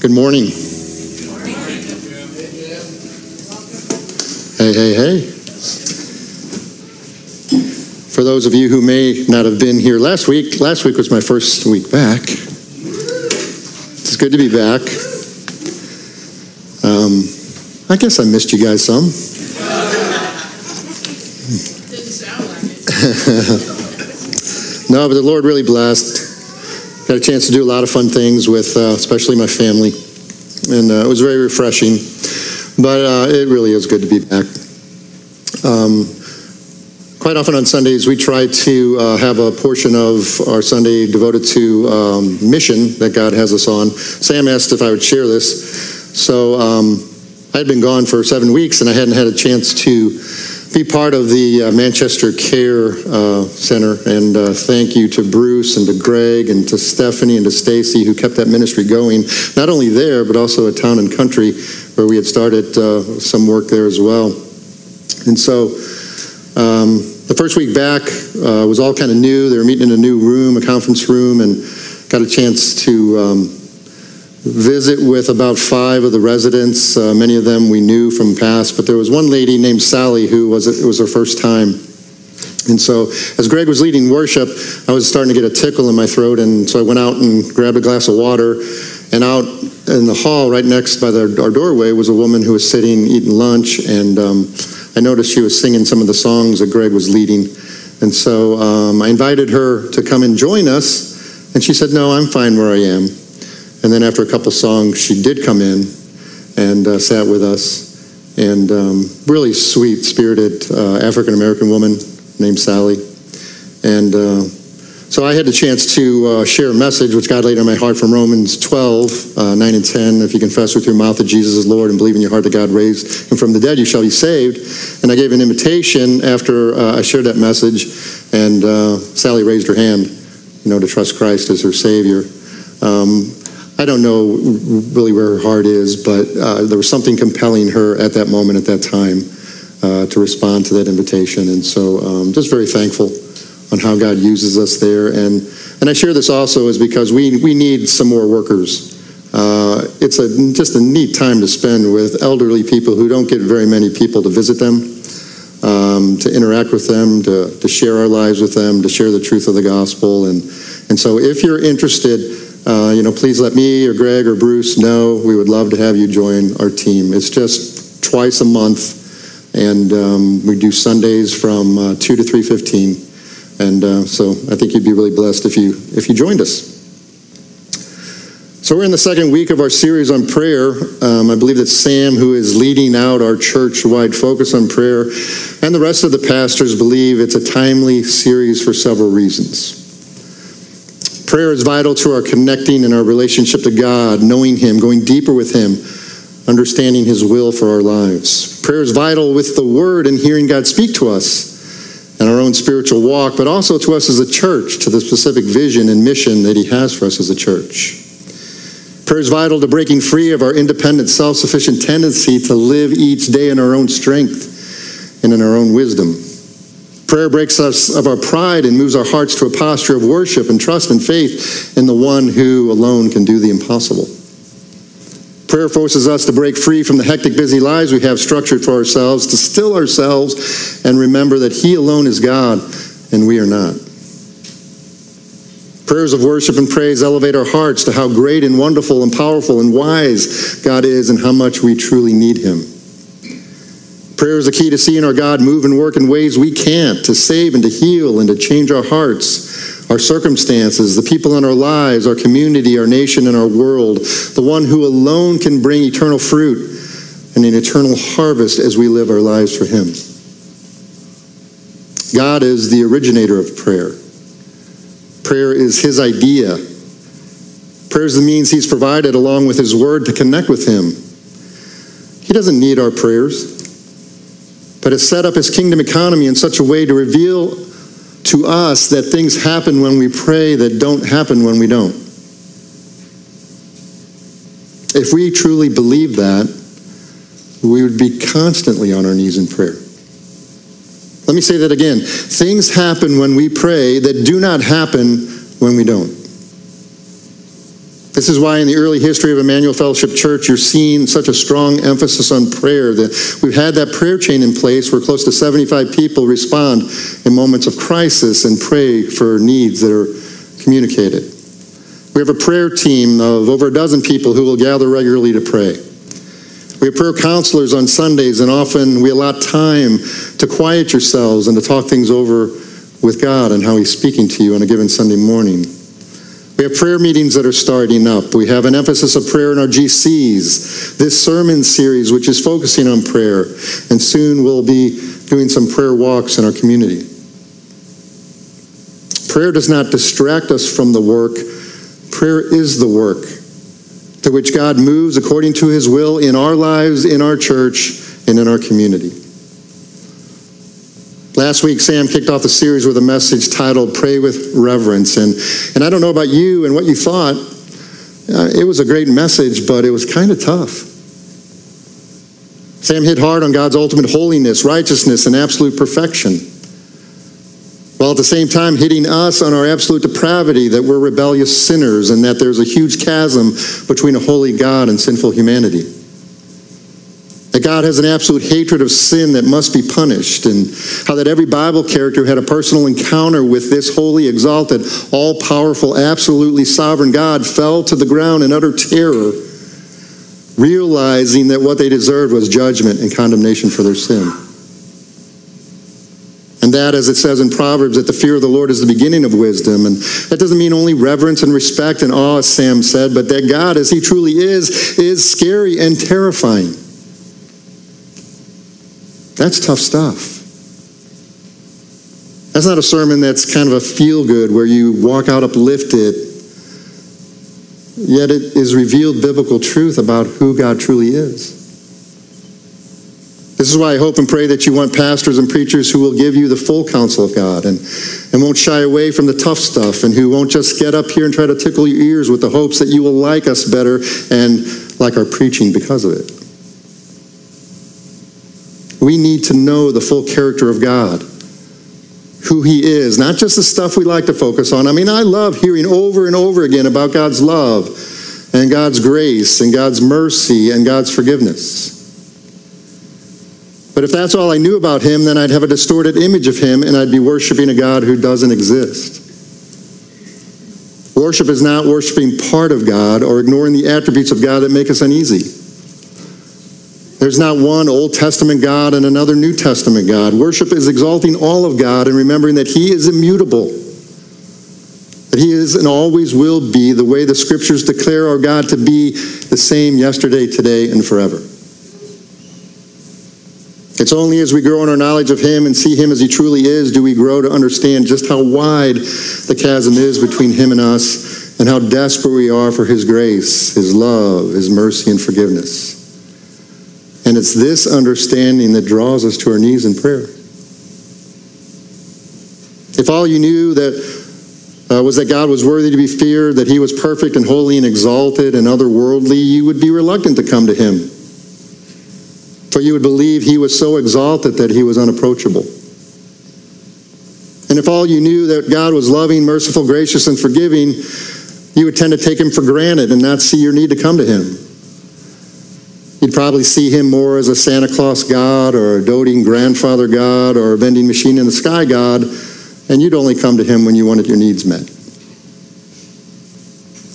Good morning. Hey, hey, hey. For those of you who may not have been here last week, last week was my first week back. It's good to be back. Um, I guess I missed you guys some. Didn't sound like it. No, but the Lord really blessed. Got a chance to do a lot of fun things with, uh, especially my family, and uh, it was very refreshing. But uh, it really is good to be back. Um, quite often on Sundays, we try to uh, have a portion of our Sunday devoted to um, mission that God has us on. Sam asked if I would share this, so um, I had been gone for seven weeks, and I hadn't had a chance to be part of the uh, Manchester Care uh, Center. And uh, thank you to Bruce and to Greg and to Stephanie and to Stacy who kept that ministry going, not only there, but also at Town and Country, where we had started uh, some work there as well. And so um, the first week back uh, was all kind of new. They were meeting in a new room, a conference room, and got a chance to. Um, visit with about five of the residents. Uh, many of them we knew from past, but there was one lady named Sally who was it was her first time. And so, as Greg was leading worship, I was starting to get a tickle in my throat, and so I went out and grabbed a glass of water. And out in the hall, right next by the, our doorway, was a woman who was sitting eating lunch, and um, I noticed she was singing some of the songs that Greg was leading. And so um, I invited her to come and join us, and she said, "No, I'm fine where I am." And then after a couple songs, she did come in and uh, sat with us. And um, really sweet, spirited uh, African American woman named Sally. And uh, so I had the chance to uh, share a message which God laid on my heart from Romans 12, uh, 9 and 10. If you confess with your mouth that Jesus is Lord and believe in your heart that God raised him from the dead, you shall be saved. And I gave an invitation after uh, I shared that message, and Sally raised her hand, you know, to trust Christ as her Savior. Um, I don't know really where her heart is, but uh, there was something compelling her at that moment, at that time, uh, to respond to that invitation. And so, um, just very thankful on how God uses us there. And and I share this also is because we we need some more workers. Uh, it's a just a neat time to spend with elderly people who don't get very many people to visit them. Um, to interact with them, to, to share our lives with them, to share the truth of the gospel. And, and so if you're interested, uh, you know, please let me or Greg or Bruce know. We would love to have you join our team. It's just twice a month, and um, we do Sundays from uh, two to three fifteen. And uh, so I think you'd be really blessed if you if you joined us. So we're in the second week of our series on prayer. Um, I believe that Sam, who is leading out our church-wide focus on prayer, and the rest of the pastors believe it's a timely series for several reasons. Prayer is vital to our connecting and our relationship to God, knowing Him, going deeper with Him, understanding His will for our lives. Prayer is vital with the Word and hearing God speak to us in our own spiritual walk, but also to us as a church, to the specific vision and mission that He has for us as a church. Prayer is vital to breaking free of our independent, self sufficient tendency to live each day in our own strength and in our own wisdom. Prayer breaks us of our pride and moves our hearts to a posture of worship and trust and faith in the one who alone can do the impossible. Prayer forces us to break free from the hectic, busy lives we have structured for ourselves, to still ourselves and remember that He alone is God and we are not. Prayers of worship and praise elevate our hearts to how great and wonderful and powerful and wise God is and how much we truly need Him. Prayer is the key to seeing our God move and work in ways we can't, to save and to heal and to change our hearts, our circumstances, the people in our lives, our community, our nation, and our world. The one who alone can bring eternal fruit and an eternal harvest as we live our lives for Him. God is the originator of prayer. Prayer is His idea. Prayer is the means He's provided along with His Word to connect with Him. He doesn't need our prayers but has set up his kingdom economy in such a way to reveal to us that things happen when we pray that don't happen when we don't. If we truly believe that, we would be constantly on our knees in prayer. Let me say that again. Things happen when we pray that do not happen when we don't. This is why in the early history of Emmanuel Fellowship Church, you're seeing such a strong emphasis on prayer. That we've had that prayer chain in place where close to 75 people respond in moments of crisis and pray for needs that are communicated. We have a prayer team of over a dozen people who will gather regularly to pray. We have prayer counselors on Sundays, and often we allot time to quiet yourselves and to talk things over with God and how He's speaking to you on a given Sunday morning. We have prayer meetings that are starting up. We have an emphasis of prayer in our GCs. This sermon series, which is focusing on prayer, and soon we'll be doing some prayer walks in our community. Prayer does not distract us from the work Prayer is the work to which God moves according to his will in our lives, in our church, and in our community. Last week, Sam kicked off the series with a message titled Pray with Reverence. And, and I don't know about you and what you thought. Uh, it was a great message, but it was kind of tough. Sam hit hard on God's ultimate holiness, righteousness, and absolute perfection while at the same time hitting us on our absolute depravity that we're rebellious sinners and that there's a huge chasm between a holy God and sinful humanity. That God has an absolute hatred of sin that must be punished, and how that every Bible character had a personal encounter with this holy, exalted, all powerful, absolutely sovereign God fell to the ground in utter terror, realizing that what they deserved was judgment and condemnation for their sin. And that, as it says in Proverbs, that the fear of the Lord is the beginning of wisdom. And that doesn't mean only reverence and respect and awe, as Sam said, but that God, as He truly is, is scary and terrifying. That's tough stuff. That's not a sermon that's kind of a feel good where you walk out uplifted. Yet it is revealed biblical truth about who God truly is. This is why I hope and pray that you want pastors and preachers who will give you the full counsel of God and, and won't shy away from the tough stuff and who won't just get up here and try to tickle your ears with the hopes that you will like us better and like our preaching because of it. We need to know the full character of God, who He is, not just the stuff we like to focus on. I mean, I love hearing over and over again about God's love and God's grace and God's mercy and God's forgiveness. But if that's all I knew about him, then I'd have a distorted image of him and I'd be worshiping a God who doesn't exist. Worship is not worshiping part of God or ignoring the attributes of God that make us uneasy. There's not one Old Testament God and another New Testament God. Worship is exalting all of God and remembering that He is immutable, that He is and always will be the way the Scriptures declare our God to be the same yesterday, today, and forever. It's only as we grow in our knowledge of Him and see Him as He truly is do we grow to understand just how wide the chasm is between Him and us and how desperate we are for His grace, His love, His mercy, and forgiveness. And it's this understanding that draws us to our knees in prayer. If all you knew that uh, was that God was worthy to be feared, that He was perfect and holy and exalted and otherworldly, you would be reluctant to come to Him for you would believe he was so exalted that he was unapproachable. And if all you knew that God was loving, merciful, gracious, and forgiving, you would tend to take him for granted and not see your need to come to him. Probably see him more as a Santa Claus God or a doting grandfather God or a vending machine in the sky God, and you'd only come to him when you wanted your needs met.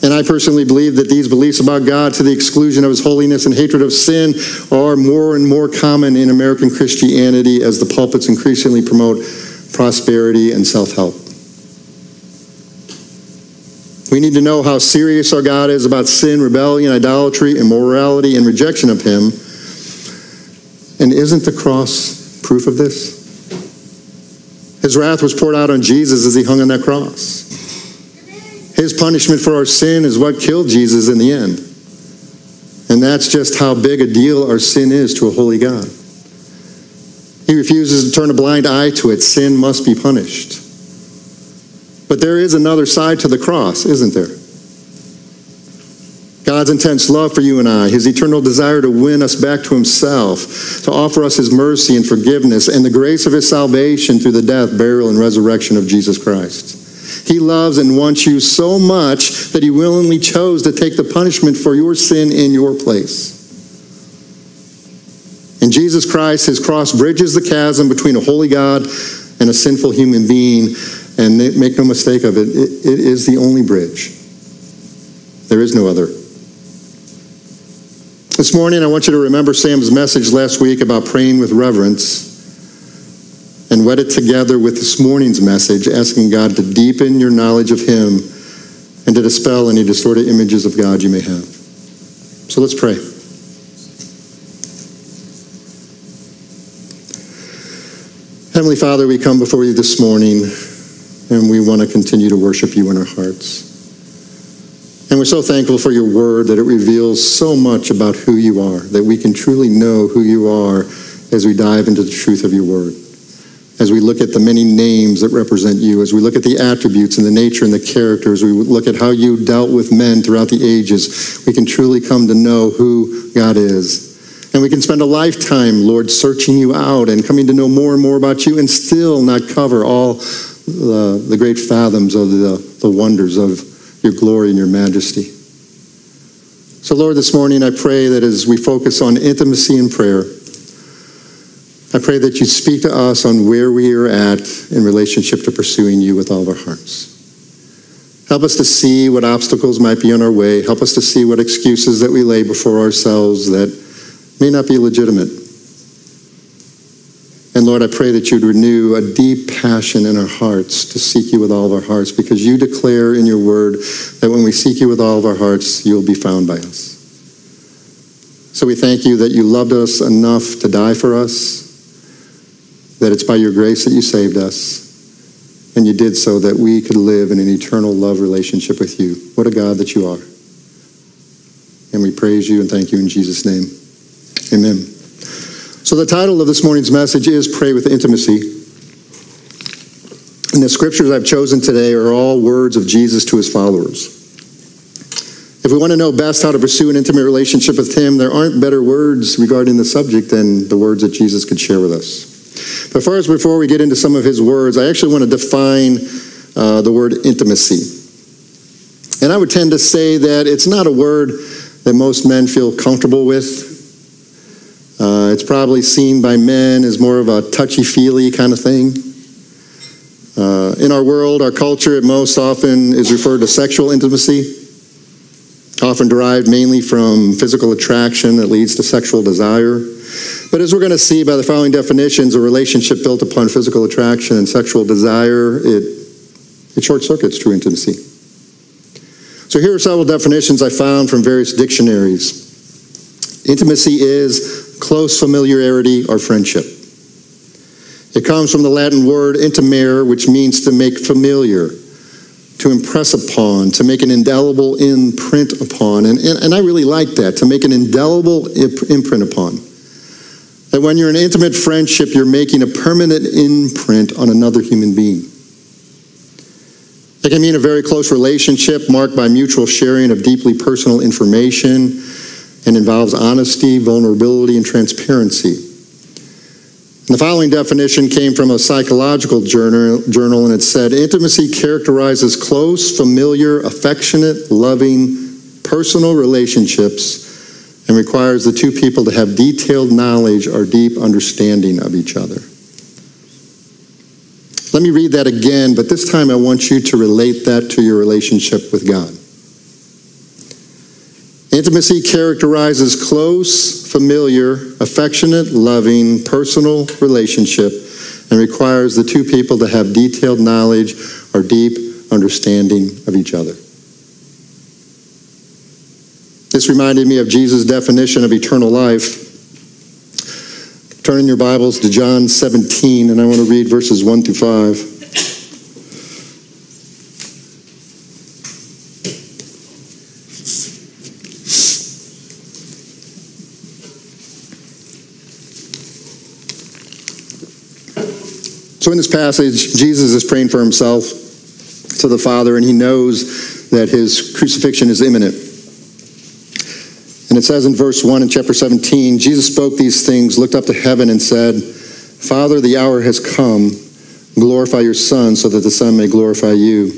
And I personally believe that these beliefs about God, to the exclusion of his holiness and hatred of sin, are more and more common in American Christianity as the pulpits increasingly promote prosperity and self help. We need to know how serious our God is about sin, rebellion, idolatry, immorality, and rejection of Him. And isn't the cross proof of this? His wrath was poured out on Jesus as He hung on that cross. His punishment for our sin is what killed Jesus in the end. And that's just how big a deal our sin is to a holy God. He refuses to turn a blind eye to it. Sin must be punished. But there is another side to the cross, isn't there? God's intense love for you and I, his eternal desire to win us back to himself, to offer us his mercy and forgiveness, and the grace of his salvation through the death, burial, and resurrection of Jesus Christ. He loves and wants you so much that he willingly chose to take the punishment for your sin in your place. In Jesus Christ, his cross bridges the chasm between a holy God and a sinful human being. And make no mistake of it, it, it is the only bridge. There is no other. This morning, I want you to remember Sam's message last week about praying with reverence and wed it together with this morning's message, asking God to deepen your knowledge of Him and to dispel any distorted images of God you may have. So let's pray. Heavenly Father, we come before you this morning and we want to continue to worship you in our hearts. And we're so thankful for your word that it reveals so much about who you are, that we can truly know who you are as we dive into the truth of your word. As we look at the many names that represent you, as we look at the attributes and the nature and the characters, we look at how you dealt with men throughout the ages, we can truly come to know who God is. And we can spend a lifetime, Lord, searching you out and coming to know more and more about you and still not cover all the, the great fathoms of the, the wonders of your glory and your majesty. So, Lord, this morning I pray that as we focus on intimacy and prayer, I pray that you speak to us on where we are at in relationship to pursuing you with all of our hearts. Help us to see what obstacles might be on our way. Help us to see what excuses that we lay before ourselves that may not be legitimate. And Lord, I pray that you'd renew a deep passion in our hearts to seek you with all of our hearts because you declare in your word that when we seek you with all of our hearts, you'll be found by us. So we thank you that you loved us enough to die for us, that it's by your grace that you saved us, and you did so that we could live in an eternal love relationship with you. What a God that you are. And we praise you and thank you in Jesus' name. Amen. So, the title of this morning's message is Pray with Intimacy. And the scriptures I've chosen today are all words of Jesus to his followers. If we want to know best how to pursue an intimate relationship with him, there aren't better words regarding the subject than the words that Jesus could share with us. But first, before we get into some of his words, I actually want to define uh, the word intimacy. And I would tend to say that it's not a word that most men feel comfortable with. Uh, it's probably seen by men as more of a touchy feely kind of thing. Uh, in our world, our culture, it most often is referred to sexual intimacy, often derived mainly from physical attraction that leads to sexual desire. But as we're going to see by the following definitions, a relationship built upon physical attraction and sexual desire, it, it short circuits true intimacy. So here are several definitions I found from various dictionaries. Intimacy is close familiarity or friendship. It comes from the Latin word intimare, which means to make familiar, to impress upon, to make an indelible imprint upon. And, and, and I really like that, to make an indelible imprint upon. That when you're in intimate friendship, you're making a permanent imprint on another human being. It can mean a very close relationship marked by mutual sharing of deeply personal information and involves honesty, vulnerability, and transparency. And the following definition came from a psychological journal, journal, and it said intimacy characterizes close, familiar, affectionate, loving, personal relationships and requires the two people to have detailed knowledge or deep understanding of each other. Let me read that again, but this time I want you to relate that to your relationship with God. Intimacy characterizes close, familiar, affectionate, loving, personal relationship and requires the two people to have detailed knowledge or deep understanding of each other. This reminded me of Jesus' definition of eternal life. Turn in your Bibles to John 17, and I want to read verses 1 through 5. So in this passage, Jesus is praying for himself to the Father, and he knows that his crucifixion is imminent. And it says in verse 1 in chapter 17 Jesus spoke these things, looked up to heaven, and said, Father, the hour has come. Glorify your Son, so that the Son may glorify you,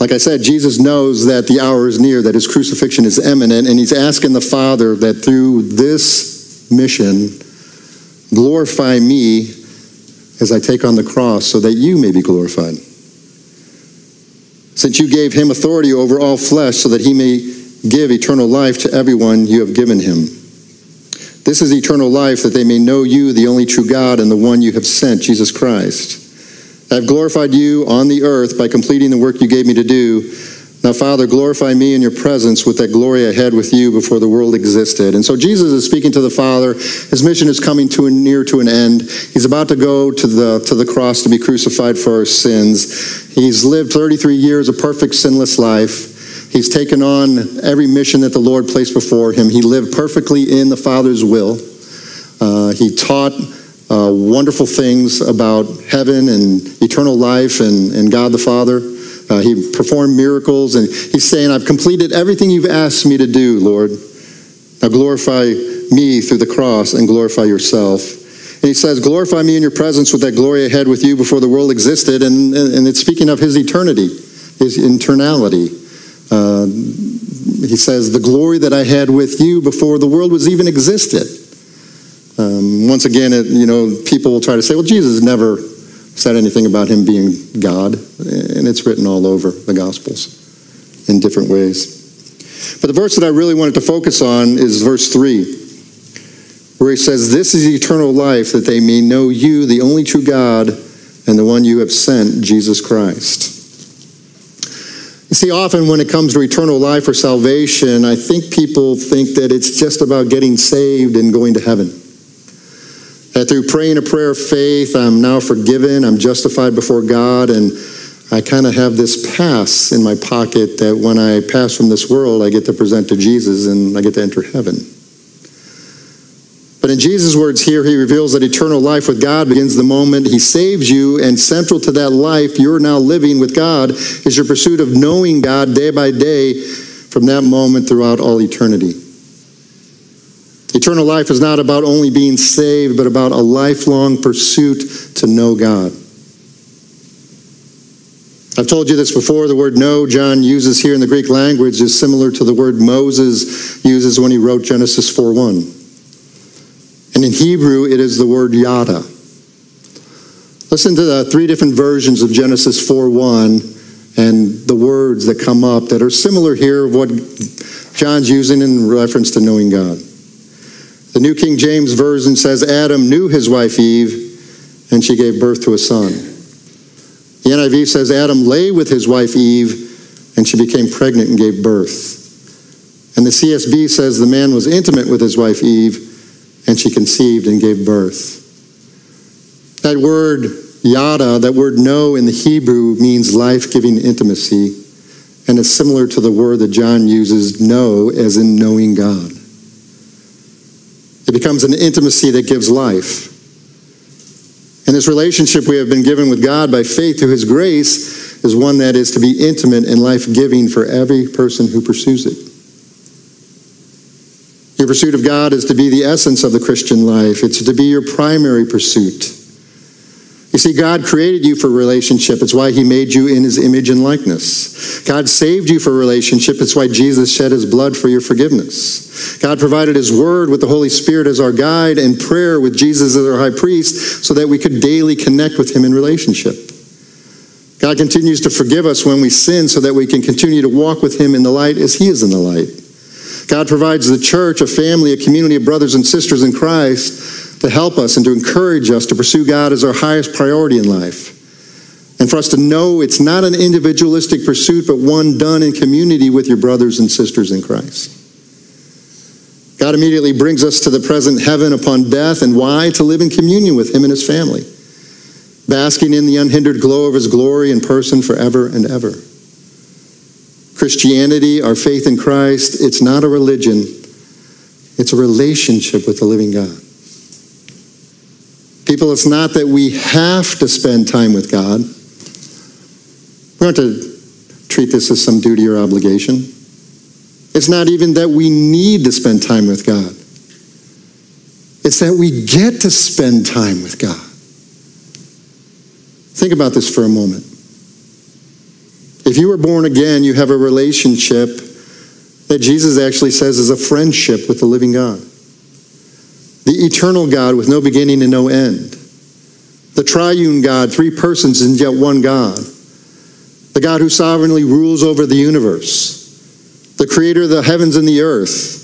Like I said, Jesus knows that the hour is near, that his crucifixion is imminent, and he's asking the Father that through this mission, glorify me as I take on the cross so that you may be glorified. Since you gave him authority over all flesh so that he may give eternal life to everyone you have given him. This is eternal life, that they may know you, the only true God, and the one you have sent, Jesus Christ. I have glorified you on the earth by completing the work you gave me to do. Now, Father, glorify me in your presence with that glory I had with you before the world existed. And so Jesus is speaking to the Father. His mission is coming to near to an end. He's about to go to the, to the cross to be crucified for our sins. He's lived 33 years a perfect, sinless life. He's taken on every mission that the Lord placed before him. He lived perfectly in the Father's will. Uh, he taught uh, wonderful things about heaven and eternal life and, and God the Father. Uh, he performed miracles, and he's saying, I've completed everything you've asked me to do, Lord. Now glorify me through the cross and glorify yourself. And he says, Glorify me in your presence with that glory I had with you before the world existed. And, and it's speaking of his eternity, his eternality. Uh, he says, The glory that I had with you before the world was even existed. Um, once again, it, you know, people will try to say, well, Jesus never said anything about him being God, and it's written all over the Gospels in different ways. But the verse that I really wanted to focus on is verse 3, where he says, This is eternal life, that they may know you, the only true God, and the one you have sent, Jesus Christ. You see, often when it comes to eternal life or salvation, I think people think that it's just about getting saved and going to heaven. That through praying a prayer of faith, I'm now forgiven, I'm justified before God, and I kind of have this pass in my pocket that when I pass from this world, I get to present to Jesus and I get to enter heaven. But in Jesus' words here, he reveals that eternal life with God begins the moment he saves you, and central to that life you're now living with God is your pursuit of knowing God day by day from that moment throughout all eternity. Eternal life is not about only being saved, but about a lifelong pursuit to know God. I've told you this before. The word know John uses here in the Greek language is similar to the word Moses uses when he wrote Genesis 4:1. And in Hebrew, it is the word yada. Listen to the three different versions of Genesis 4:1 and the words that come up that are similar here of what John's using in reference to knowing God. The New King James Version says Adam knew his wife Eve, and she gave birth to a son. The NIV says Adam lay with his wife Eve, and she became pregnant and gave birth. And the CSB says the man was intimate with his wife Eve, and she conceived and gave birth. That word yada, that word know in the Hebrew means life giving intimacy, and it's similar to the word that John uses, know, as in knowing God. It becomes an intimacy that gives life. And this relationship we have been given with God by faith through His grace is one that is to be intimate and life giving for every person who pursues it. Your pursuit of God is to be the essence of the Christian life, it's to be your primary pursuit. You see, God created you for relationship. It's why He made you in His image and likeness. God saved you for relationship. It's why Jesus shed His blood for your forgiveness. God provided His Word with the Holy Spirit as our guide and prayer with Jesus as our high priest so that we could daily connect with Him in relationship. God continues to forgive us when we sin so that we can continue to walk with Him in the light as He is in the light. God provides the church, a family, a community of brothers and sisters in Christ to help us and to encourage us to pursue God as our highest priority in life. And for us to know it's not an individualistic pursuit, but one done in community with your brothers and sisters in Christ. God immediately brings us to the present heaven upon death, and why? To live in communion with Him and His family, basking in the unhindered glow of His glory in person forever and ever. Christianity, our faith in Christ, it's not a religion, it's a relationship with the living God. People, it's not that we have to spend time with God. We don't have to treat this as some duty or obligation. It's not even that we need to spend time with God. It's that we get to spend time with God. Think about this for a moment. If you were born again, you have a relationship that Jesus actually says is a friendship with the living God. The eternal God with no beginning and no end. The triune God, three persons and yet one God. The God who sovereignly rules over the universe. The creator of the heavens and the earth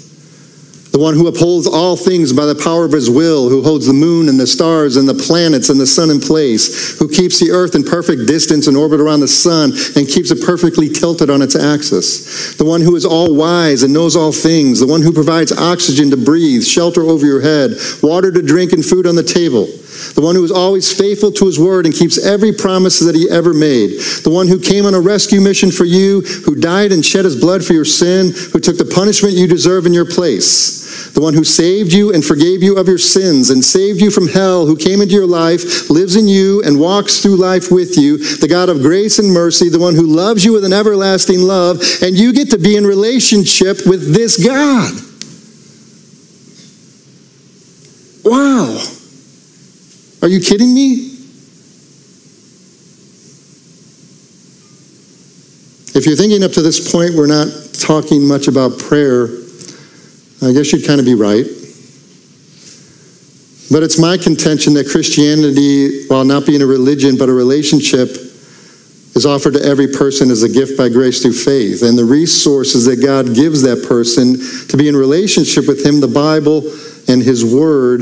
the one who upholds all things by the power of his will, who holds the moon and the stars and the planets and the sun in place, who keeps the earth in perfect distance and orbit around the sun and keeps it perfectly tilted on its axis, the one who is all wise and knows all things, the one who provides oxygen to breathe, shelter over your head, water to drink, and food on the table. The one who is always faithful to his word and keeps every promise that he ever made, the one who came on a rescue mission for you, who died and shed his blood for your sin, who took the punishment you deserve in your place, the one who saved you and forgave you of your sins and saved you from hell, who came into your life, lives in you, and walks through life with you, the God of grace and mercy, the one who loves you with an everlasting love, and you get to be in relationship with this God. Wow. Are you kidding me? If you're thinking up to this point we're not talking much about prayer, I guess you'd kind of be right. But it's my contention that Christianity, while not being a religion but a relationship, is offered to every person as a gift by grace through faith. And the resources that God gives that person to be in relationship with Him, the Bible and His Word,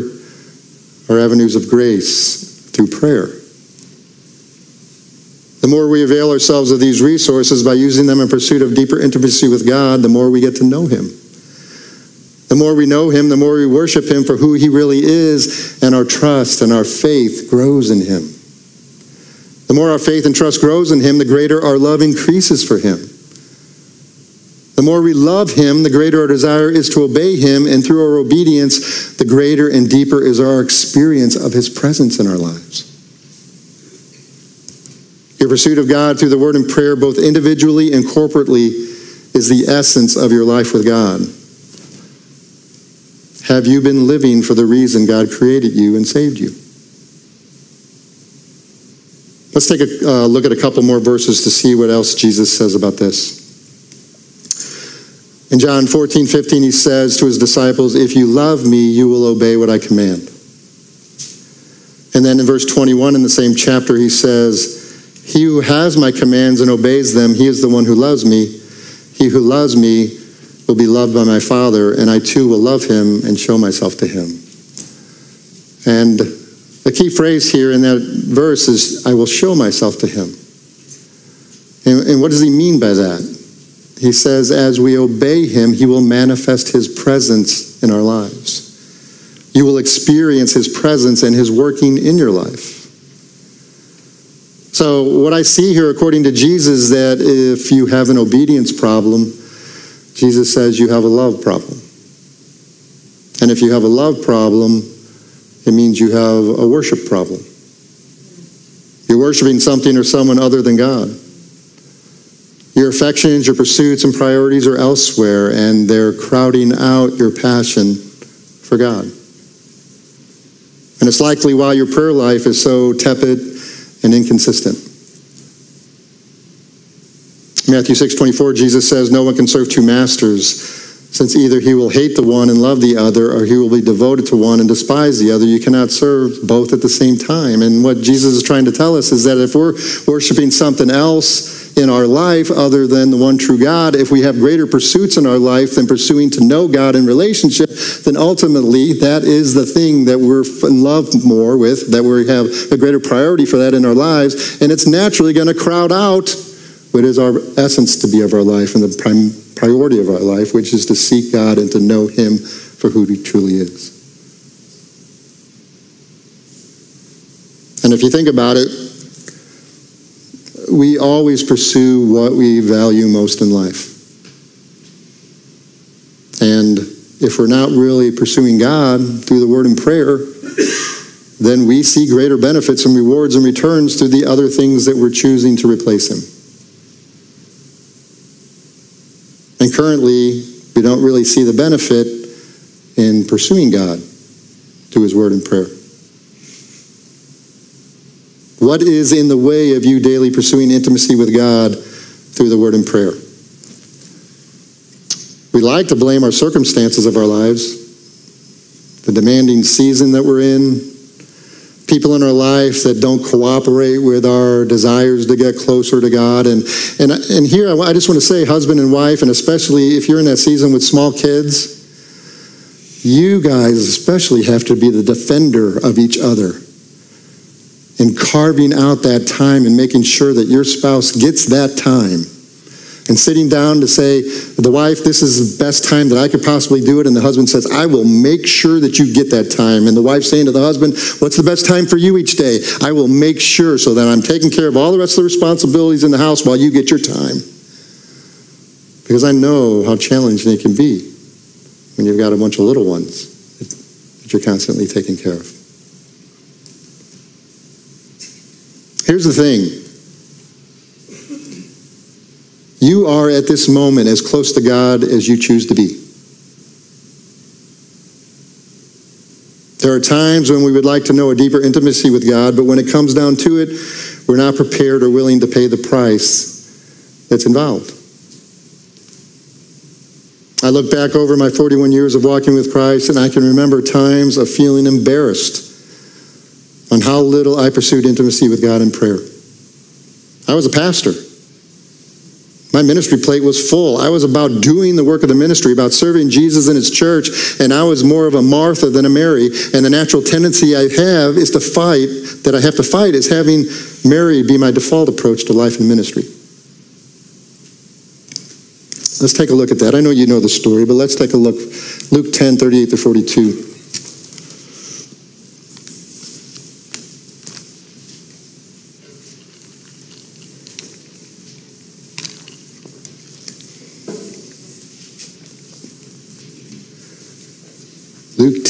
are avenues of grace through prayer. The more we avail ourselves of these resources by using them in pursuit of deeper intimacy with God, the more we get to know Him. The more we know Him, the more we worship Him for who He really is, and our trust and our faith grows in Him. The more our faith and trust grows in Him, the greater our love increases for Him. The more we love Him, the greater our desire is to obey Him, and through our obedience, the greater and deeper is our experience of His presence in our lives. Your pursuit of God through the Word and prayer, both individually and corporately, is the essence of your life with God. Have you been living for the reason God created you and saved you? Let's take a uh, look at a couple more verses to see what else Jesus says about this. In John 14, 15, he says to his disciples, If you love me, you will obey what I command. And then in verse 21 in the same chapter, he says, He who has my commands and obeys them, he is the one who loves me. He who loves me will be loved by my Father, and I too will love him and show myself to him. And the key phrase here in that verse is, I will show myself to him. And, and what does he mean by that? He says, as we obey him, he will manifest his presence in our lives. You will experience his presence and his working in your life. So, what I see here, according to Jesus, that if you have an obedience problem, Jesus says you have a love problem. And if you have a love problem, it means you have a worship problem. You're worshiping something or someone other than God. Your affections, your pursuits, and priorities are elsewhere, and they're crowding out your passion for God. And it's likely why your prayer life is so tepid and inconsistent. Matthew 6:24 Jesus says no one can serve two masters. Since either he will hate the one and love the other or he will be devoted to one and despise the other you cannot serve both at the same time. And what Jesus is trying to tell us is that if we're worshiping something else in our life other than the one true God, if we have greater pursuits in our life than pursuing to know God in relationship, then ultimately that is the thing that we're in love more with, that we have a greater priority for that in our lives, and it's naturally going to crowd out what is our essence to be of our life and the priority of our life, which is to seek God and to know Him for who He truly is. And if you think about it, we always pursue what we value most in life. And if we're not really pursuing God through the word and prayer, then we see greater benefits and rewards and returns through the other things that we're choosing to replace Him. And currently, we don't really see the benefit in pursuing God through His word and prayer. What is in the way of you daily pursuing intimacy with God through the word and prayer. We like to blame our circumstances of our lives, the demanding season that we're in, people in our life that don't cooperate with our desires to get closer to God. And, and, and here I just want to say, husband and wife, and especially if you're in that season with small kids, you guys especially have to be the defender of each other and carving out that time and making sure that your spouse gets that time and sitting down to say, the wife, this is the best time that I could possibly do it. And the husband says, I will make sure that you get that time. And the wife saying to the husband, What's the best time for you each day? I will make sure so that I'm taking care of all the rest of the responsibilities in the house while you get your time. Because I know how challenging it can be when you've got a bunch of little ones that you're constantly taking care of. Here's the thing you are at this moment as close to God as you choose to be. There are times when we would like to know a deeper intimacy with God, but when it comes down to it, we're not prepared or willing to pay the price that's involved. I look back over my 41 years of walking with Christ, and I can remember times of feeling embarrassed on how little I pursued intimacy with God in prayer. I was a pastor. My ministry plate was full. I was about doing the work of the ministry, about serving Jesus and his church, and I was more of a Martha than a Mary. And the natural tendency I have is to fight, that I have to fight, is having Mary be my default approach to life and ministry. Let's take a look at that. I know you know the story, but let's take a look. Luke 10, 38 to 42. Luke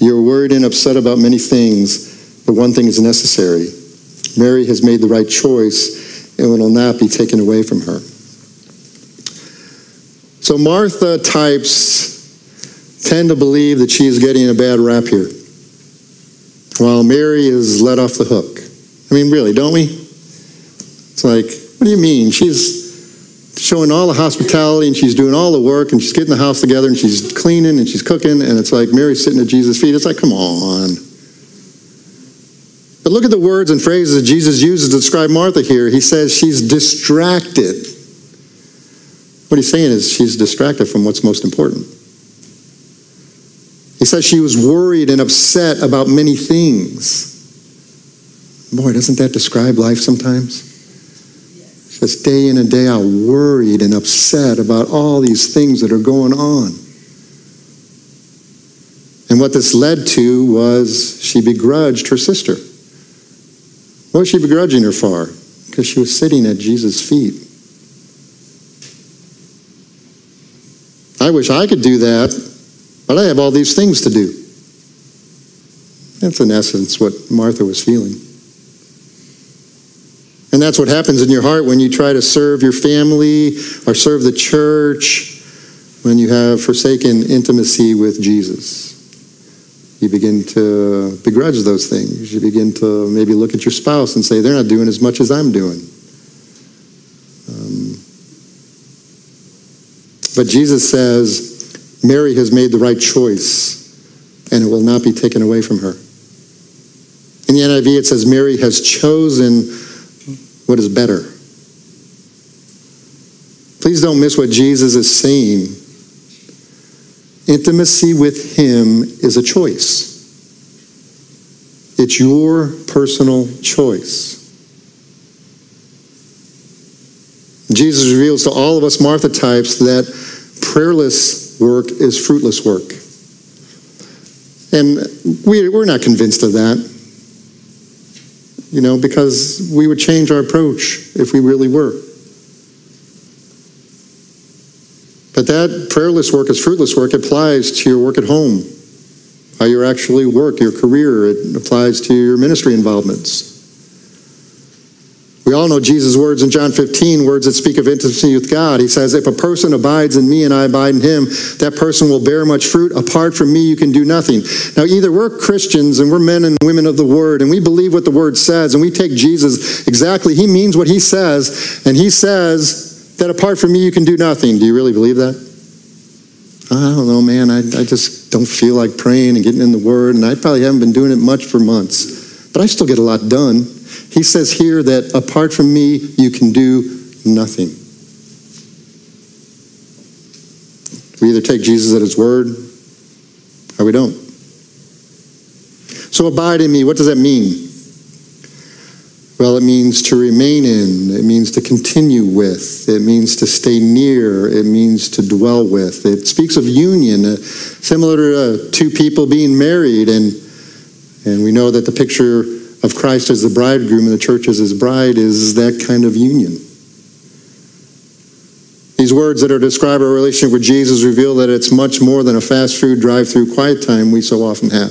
you're worried and upset about many things, but one thing is necessary. Mary has made the right choice, and it will not be taken away from her. So Martha types tend to believe that she's getting a bad rap here, while Mary is let off the hook. I mean, really, don't we? It's like, what do you mean? She's showing all the hospitality and she's doing all the work and she's getting the house together and she's cleaning and she's cooking and it's like Mary's sitting at Jesus' feet. It's like, come on. But look at the words and phrases that Jesus uses to describe Martha here. He says she's distracted. What he's saying is she's distracted from what's most important. He says she was worried and upset about many things. Boy, doesn't that describe life sometimes? Just day in and day out, worried and upset about all these things that are going on. And what this led to was she begrudged her sister. What was she begrudging her for? Because she was sitting at Jesus' feet. I wish I could do that, but I have all these things to do. That's in essence what Martha was feeling. And that's what happens in your heart when you try to serve your family or serve the church, when you have forsaken intimacy with Jesus. You begin to begrudge those things. You begin to maybe look at your spouse and say, they're not doing as much as I'm doing. Um, but Jesus says, Mary has made the right choice, and it will not be taken away from her. In the NIV, it says, Mary has chosen what is better. Please don't miss what Jesus is saying. Intimacy with Him is a choice, it's your personal choice. Jesus reveals to all of us Martha types that prayerless work is fruitless work. And we, we're not convinced of that you know, because we would change our approach if we really were. But that prayerless work is fruitless work applies to your work at home, how you actually work, your career. It applies to your ministry involvements. We all know Jesus' words in John 15, words that speak of intimacy with God. He says, If a person abides in me and I abide in him, that person will bear much fruit. Apart from me, you can do nothing. Now, either we're Christians and we're men and women of the word, and we believe what the word says, and we take Jesus exactly. He means what he says, and he says that apart from me, you can do nothing. Do you really believe that? I don't know, man. I, I just don't feel like praying and getting in the word, and I probably haven't been doing it much for months, but I still get a lot done. He says here that apart from me, you can do nothing. We either take Jesus at his word or we don't. So abide in me, what does that mean? Well, it means to remain in, it means to continue with, it means to stay near, it means to dwell with. It speaks of union, uh, similar to uh, two people being married, and, and we know that the picture of Christ as the bridegroom and the church as his bride is that kind of union. These words that are describe our relationship with Jesus reveal that it's much more than a fast food drive through quiet time we so often have.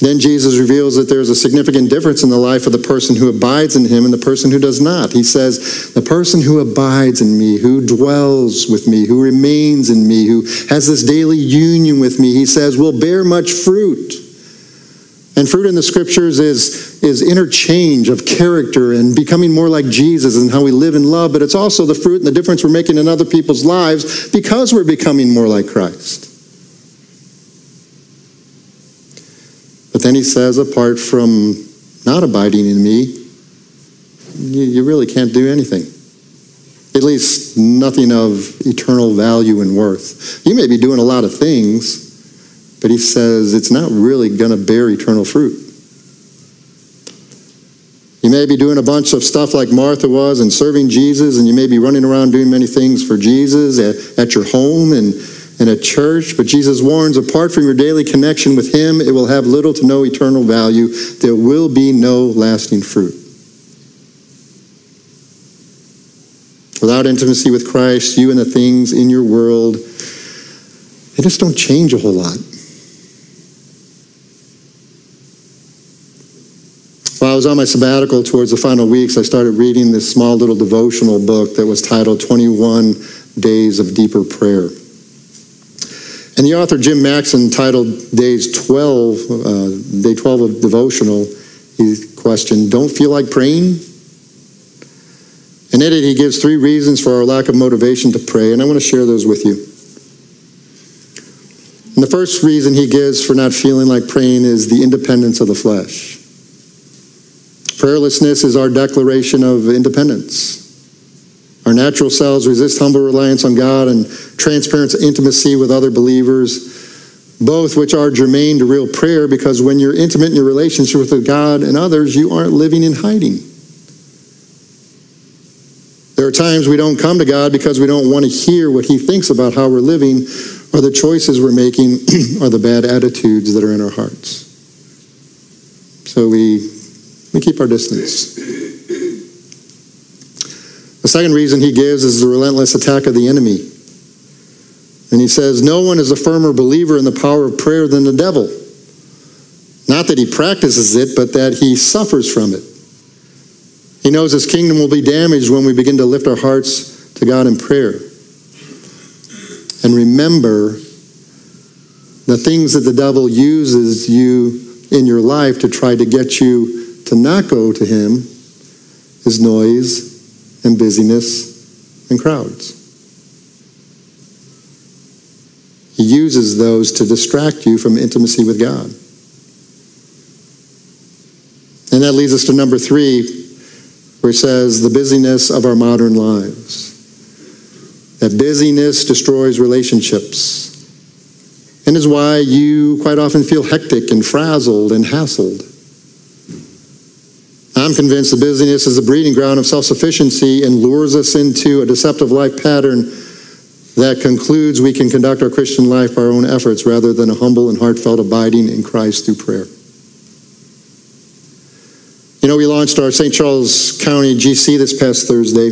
Then Jesus reveals that there's a significant difference in the life of the person who abides in him and the person who does not. He says, The person who abides in me, who dwells with me, who remains in me, who has this daily union with me, he says, will bear much fruit. And fruit in the scriptures is, is interchange of character and becoming more like Jesus and how we live in love, but it's also the fruit and the difference we're making in other people's lives because we're becoming more like Christ. But then he says, apart from not abiding in me, you, you really can't do anything. At least nothing of eternal value and worth. You may be doing a lot of things but he says it's not really going to bear eternal fruit. You may be doing a bunch of stuff like Martha was and serving Jesus, and you may be running around doing many things for Jesus at, at your home and, and at church, but Jesus warns apart from your daily connection with Him, it will have little to no eternal value. There will be no lasting fruit. Without intimacy with Christ, you and the things in your world, they just don't change a whole lot. While I was on my sabbatical towards the final weeks, I started reading this small little devotional book that was titled 21 Days of Deeper Prayer. And the author, Jim Maxim, titled Days 12, uh, Day 12 of Devotional, he questioned, Don't feel like praying? And in it, he gives three reasons for our lack of motivation to pray, and I want to share those with you. And the first reason he gives for not feeling like praying is the independence of the flesh. Prayerlessness is our declaration of independence. Our natural selves resist humble reliance on God and transparent intimacy with other believers, both which are germane to real prayer because when you're intimate in your relationship with God and others, you aren't living in hiding. There are times we don't come to God because we don't want to hear what He thinks about how we're living or the choices we're making or the bad attitudes that are in our hearts. So we keep our distance. The second reason he gives is the relentless attack of the enemy. And he says, No one is a firmer believer in the power of prayer than the devil. Not that he practices it, but that he suffers from it. He knows his kingdom will be damaged when we begin to lift our hearts to God in prayer. And remember, the things that the devil uses you in your life to try to get you to not go to him is noise and busyness and crowds. He uses those to distract you from intimacy with God. And that leads us to number three, where it says the busyness of our modern lives. That busyness destroys relationships and is why you quite often feel hectic and frazzled and hassled. I'm convinced the busyness is a breeding ground of self sufficiency and lures us into a deceptive life pattern that concludes we can conduct our Christian life by our own efforts rather than a humble and heartfelt abiding in Christ through prayer. You know, we launched our St. Charles County GC this past Thursday.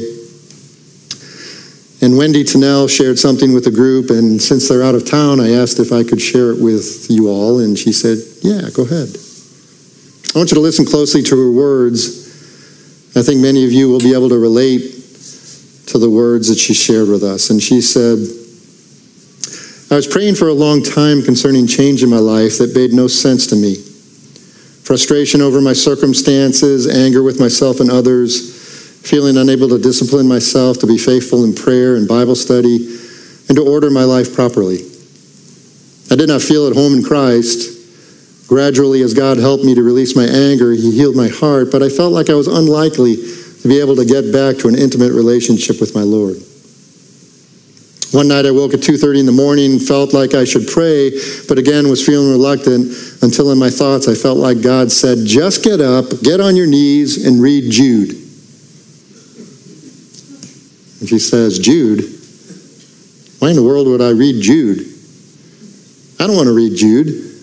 And Wendy Tennell shared something with the group, and since they're out of town, I asked if I could share it with you all, and she said, Yeah, go ahead. I want you to listen closely to her words. I think many of you will be able to relate to the words that she shared with us. And she said, I was praying for a long time concerning change in my life that made no sense to me. Frustration over my circumstances, anger with myself and others, feeling unable to discipline myself to be faithful in prayer and Bible study, and to order my life properly. I did not feel at home in Christ. Gradually, as God helped me to release my anger, He healed my heart, but I felt like I was unlikely to be able to get back to an intimate relationship with my Lord. One night I woke at 2:30 in the morning, felt like I should pray, but again was feeling reluctant until in my thoughts I felt like God said, "Just get up, get on your knees and read Jude." And she says, Jude? Why in the world would I read Jude? I don't want to read Jude.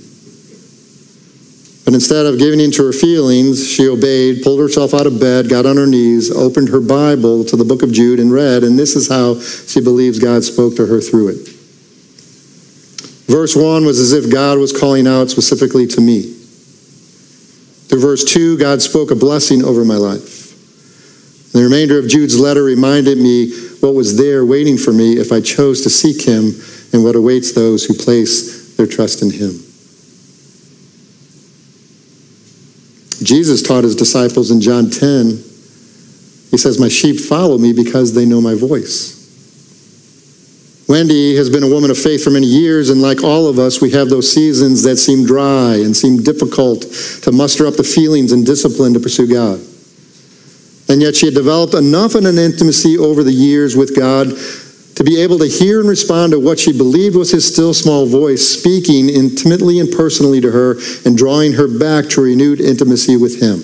But instead of giving in to her feelings, she obeyed, pulled herself out of bed, got on her knees, opened her Bible to the book of Jude, and read. And this is how she believes God spoke to her through it. Verse 1 was as if God was calling out specifically to me. Through verse 2, God spoke a blessing over my life. The remainder of Jude's letter reminded me what was there waiting for me if I chose to seek him and what awaits those who place their trust in him. Jesus taught his disciples in John 10, he says, My sheep follow me because they know my voice. Wendy has been a woman of faith for many years, and like all of us, we have those seasons that seem dry and seem difficult to muster up the feelings and discipline to pursue God. And yet she had developed enough of an intimacy over the years with God to be able to hear and respond to what she believed was his still small voice speaking intimately and personally to her and drawing her back to renewed intimacy with him.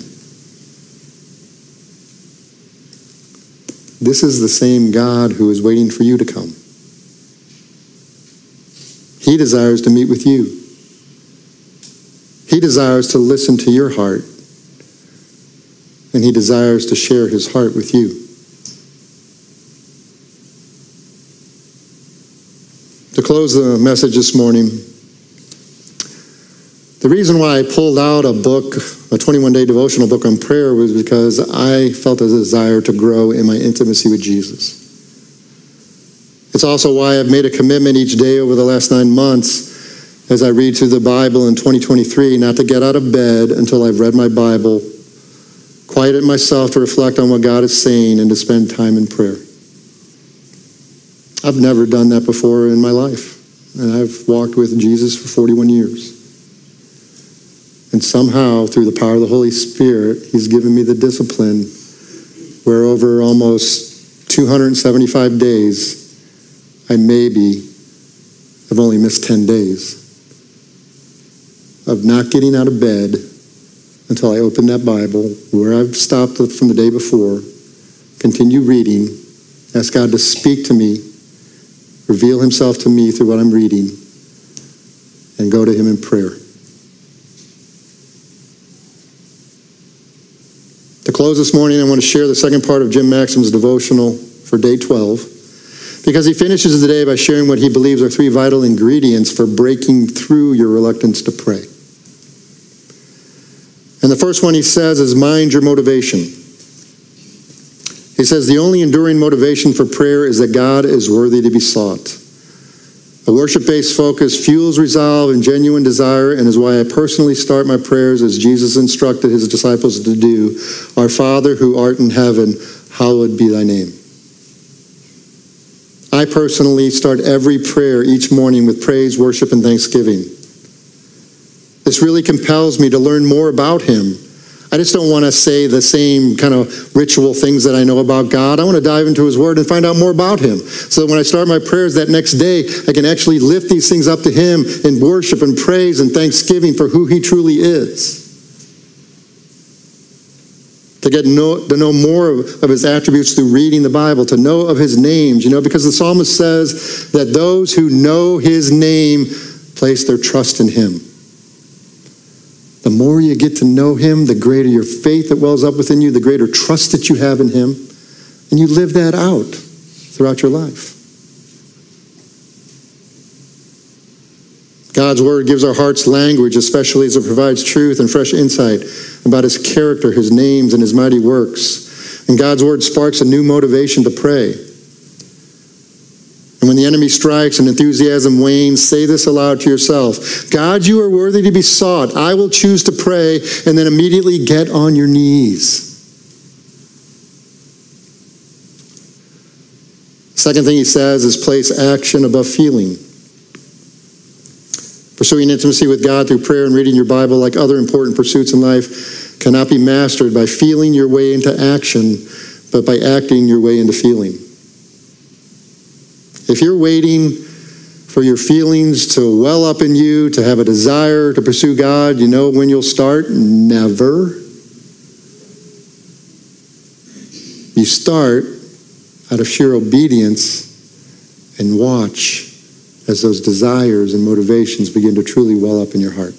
This is the same God who is waiting for you to come. He desires to meet with you. He desires to listen to your heart and he desires to share his heart with you. Close the message this morning, the reason why I pulled out a book, a 21 day devotional book on prayer, was because I felt a desire to grow in my intimacy with Jesus. It's also why I've made a commitment each day over the last nine months as I read through the Bible in 2023 not to get out of bed until I've read my Bible quieted myself to reflect on what God is saying and to spend time in prayer. I've never done that before in my life. And I've walked with Jesus for 41 years. And somehow, through the power of the Holy Spirit, He's given me the discipline where over almost 275 days, I maybe have only missed 10 days of not getting out of bed until I open that Bible where I've stopped from the day before, continue reading, ask God to speak to me, reveal Himself to me through what I'm reading, and go to Him in prayer. To close this morning, I want to share the second part of Jim Maxim's devotional for day 12 because he finishes the day by sharing what he believes are three vital ingredients for breaking through your reluctance to pray. And the first one he says is mind your motivation. He says the only enduring motivation for prayer is that God is worthy to be sought. A worship based focus fuels resolve and genuine desire, and is why I personally start my prayers as Jesus instructed his disciples to do Our Father who art in heaven, hallowed be thy name. I personally start every prayer each morning with praise, worship, and thanksgiving. This really compels me to learn more about him. I just don't want to say the same kind of ritual things that I know about God. I want to dive into His Word and find out more about Him. So when I start my prayers that next day, I can actually lift these things up to Him in worship and praise and thanksgiving for who He truly is. To get know, to know more of, of His attributes through reading the Bible, to know of His names, you know, because the psalmist says that those who know His name place their trust in Him. The more you get to know Him, the greater your faith that wells up within you, the greater trust that you have in Him. And you live that out throughout your life. God's word gives our hearts language, especially as it provides truth and fresh insight about his character, his names, and his mighty works. And God's word sparks a new motivation to pray. And when the enemy strikes and enthusiasm wanes, say this aloud to yourself God, you are worthy to be sought. I will choose to pray, and then immediately get on your knees. Second thing he says is place action above feeling. Pursuing intimacy with God through prayer and reading your Bible, like other important pursuits in life, cannot be mastered by feeling your way into action, but by acting your way into feeling. If you're waiting for your feelings to well up in you, to have a desire to pursue God, you know when you'll start? Never. You start out of sheer obedience and watch as those desires and motivations begin to truly well up in your heart.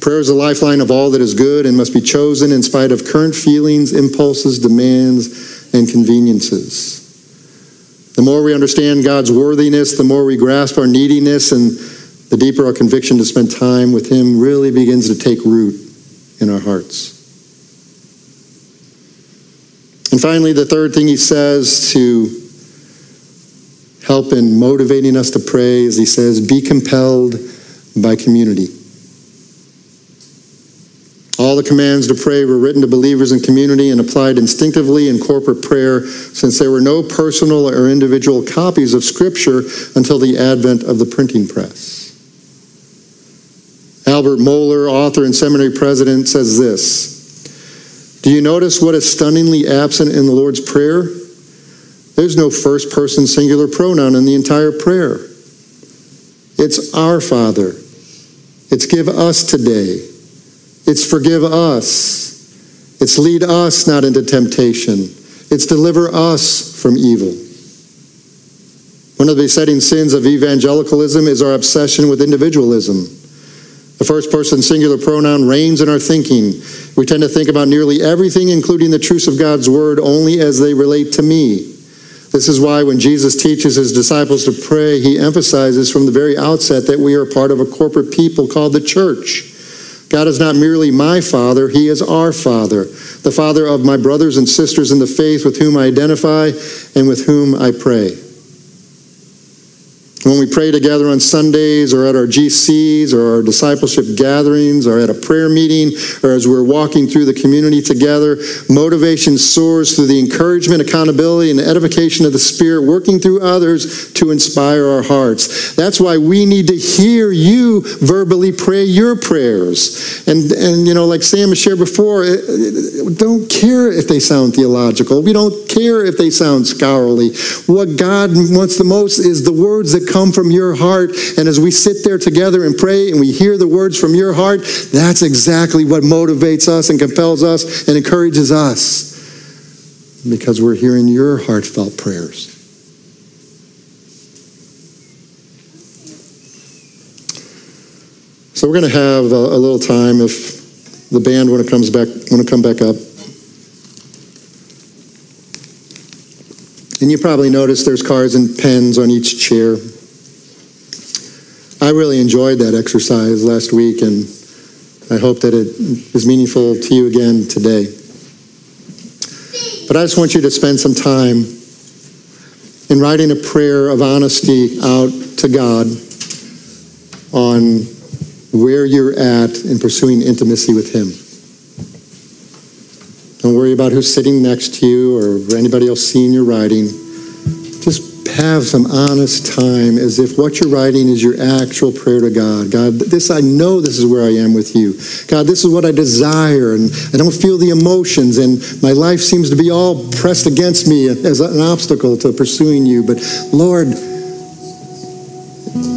Prayer is a lifeline of all that is good and must be chosen in spite of current feelings, impulses, demands, and conveniences. The more we understand God's worthiness, the more we grasp our neediness, and the deeper our conviction to spend time with Him really begins to take root in our hearts. And finally, the third thing he says to help in motivating us to pray is he says, be compelled by community. All the commands to pray were written to believers in community and applied instinctively in corporate prayer since there were no personal or individual copies of Scripture until the advent of the printing press. Albert Mohler, author and seminary president, says this Do you notice what is stunningly absent in the Lord's Prayer? There's no first person singular pronoun in the entire prayer. It's our Father. It's give us today. It's forgive us. It's lead us not into temptation. It's deliver us from evil. One of the besetting sins of evangelicalism is our obsession with individualism. The first person singular pronoun reigns in our thinking. We tend to think about nearly everything, including the truths of God's word, only as they relate to me. This is why when Jesus teaches his disciples to pray, he emphasizes from the very outset that we are part of a corporate people called the church. God is not merely my Father, He is our Father, the Father of my brothers and sisters in the faith with whom I identify and with whom I pray. When we pray together on Sundays or at our GCs or our discipleship gatherings or at a prayer meeting or as we're walking through the community together, motivation soars through the encouragement, accountability, and edification of the Spirit, working through others to inspire our hearts. That's why we need to hear you verbally pray your prayers. And, and you know, like Sam has shared before, don't care if they sound theological. We don't care if they sound scholarly. What God wants the most is the words that come from your heart. And as we sit there together and pray and we hear the words from your heart, that's exactly what motivates us and compels us and encourages us because we're hearing your heartfelt prayers. So we're going to have a, a little time if the band when it comes back want to come back up. And you probably noticed there's cards and pens on each chair. I really enjoyed that exercise last week, and I hope that it is meaningful to you again today. But I just want you to spend some time in writing a prayer of honesty out to God on where you're at in pursuing intimacy with Him. Don't worry about who's sitting next to you or anybody else seeing your writing have some honest time as if what you're writing is your actual prayer to God. God, this I know this is where I am with you. God, this is what I desire, and I don't feel the emotions, and my life seems to be all pressed against me as an obstacle to pursuing you. But Lord,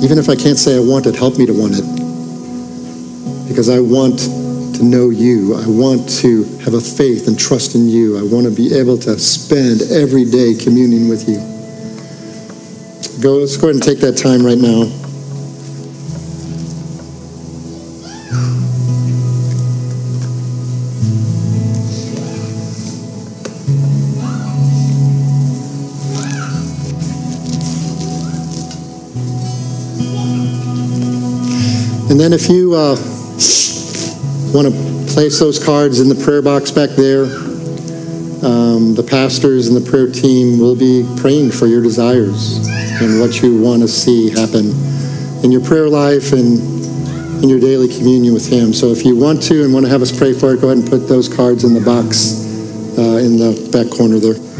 even if I can't say I want it, help me to want it. Because I want to know you. I want to have a faith and trust in you. I want to be able to spend every day communing with you. Go, let's go ahead and take that time right now. And then if you uh, want to place those cards in the prayer box back there, um, the pastors and the prayer team will be praying for your desires and what you want to see happen in your prayer life and in your daily communion with Him. So if you want to and want to have us pray for it, go ahead and put those cards in the box uh, in the back corner there.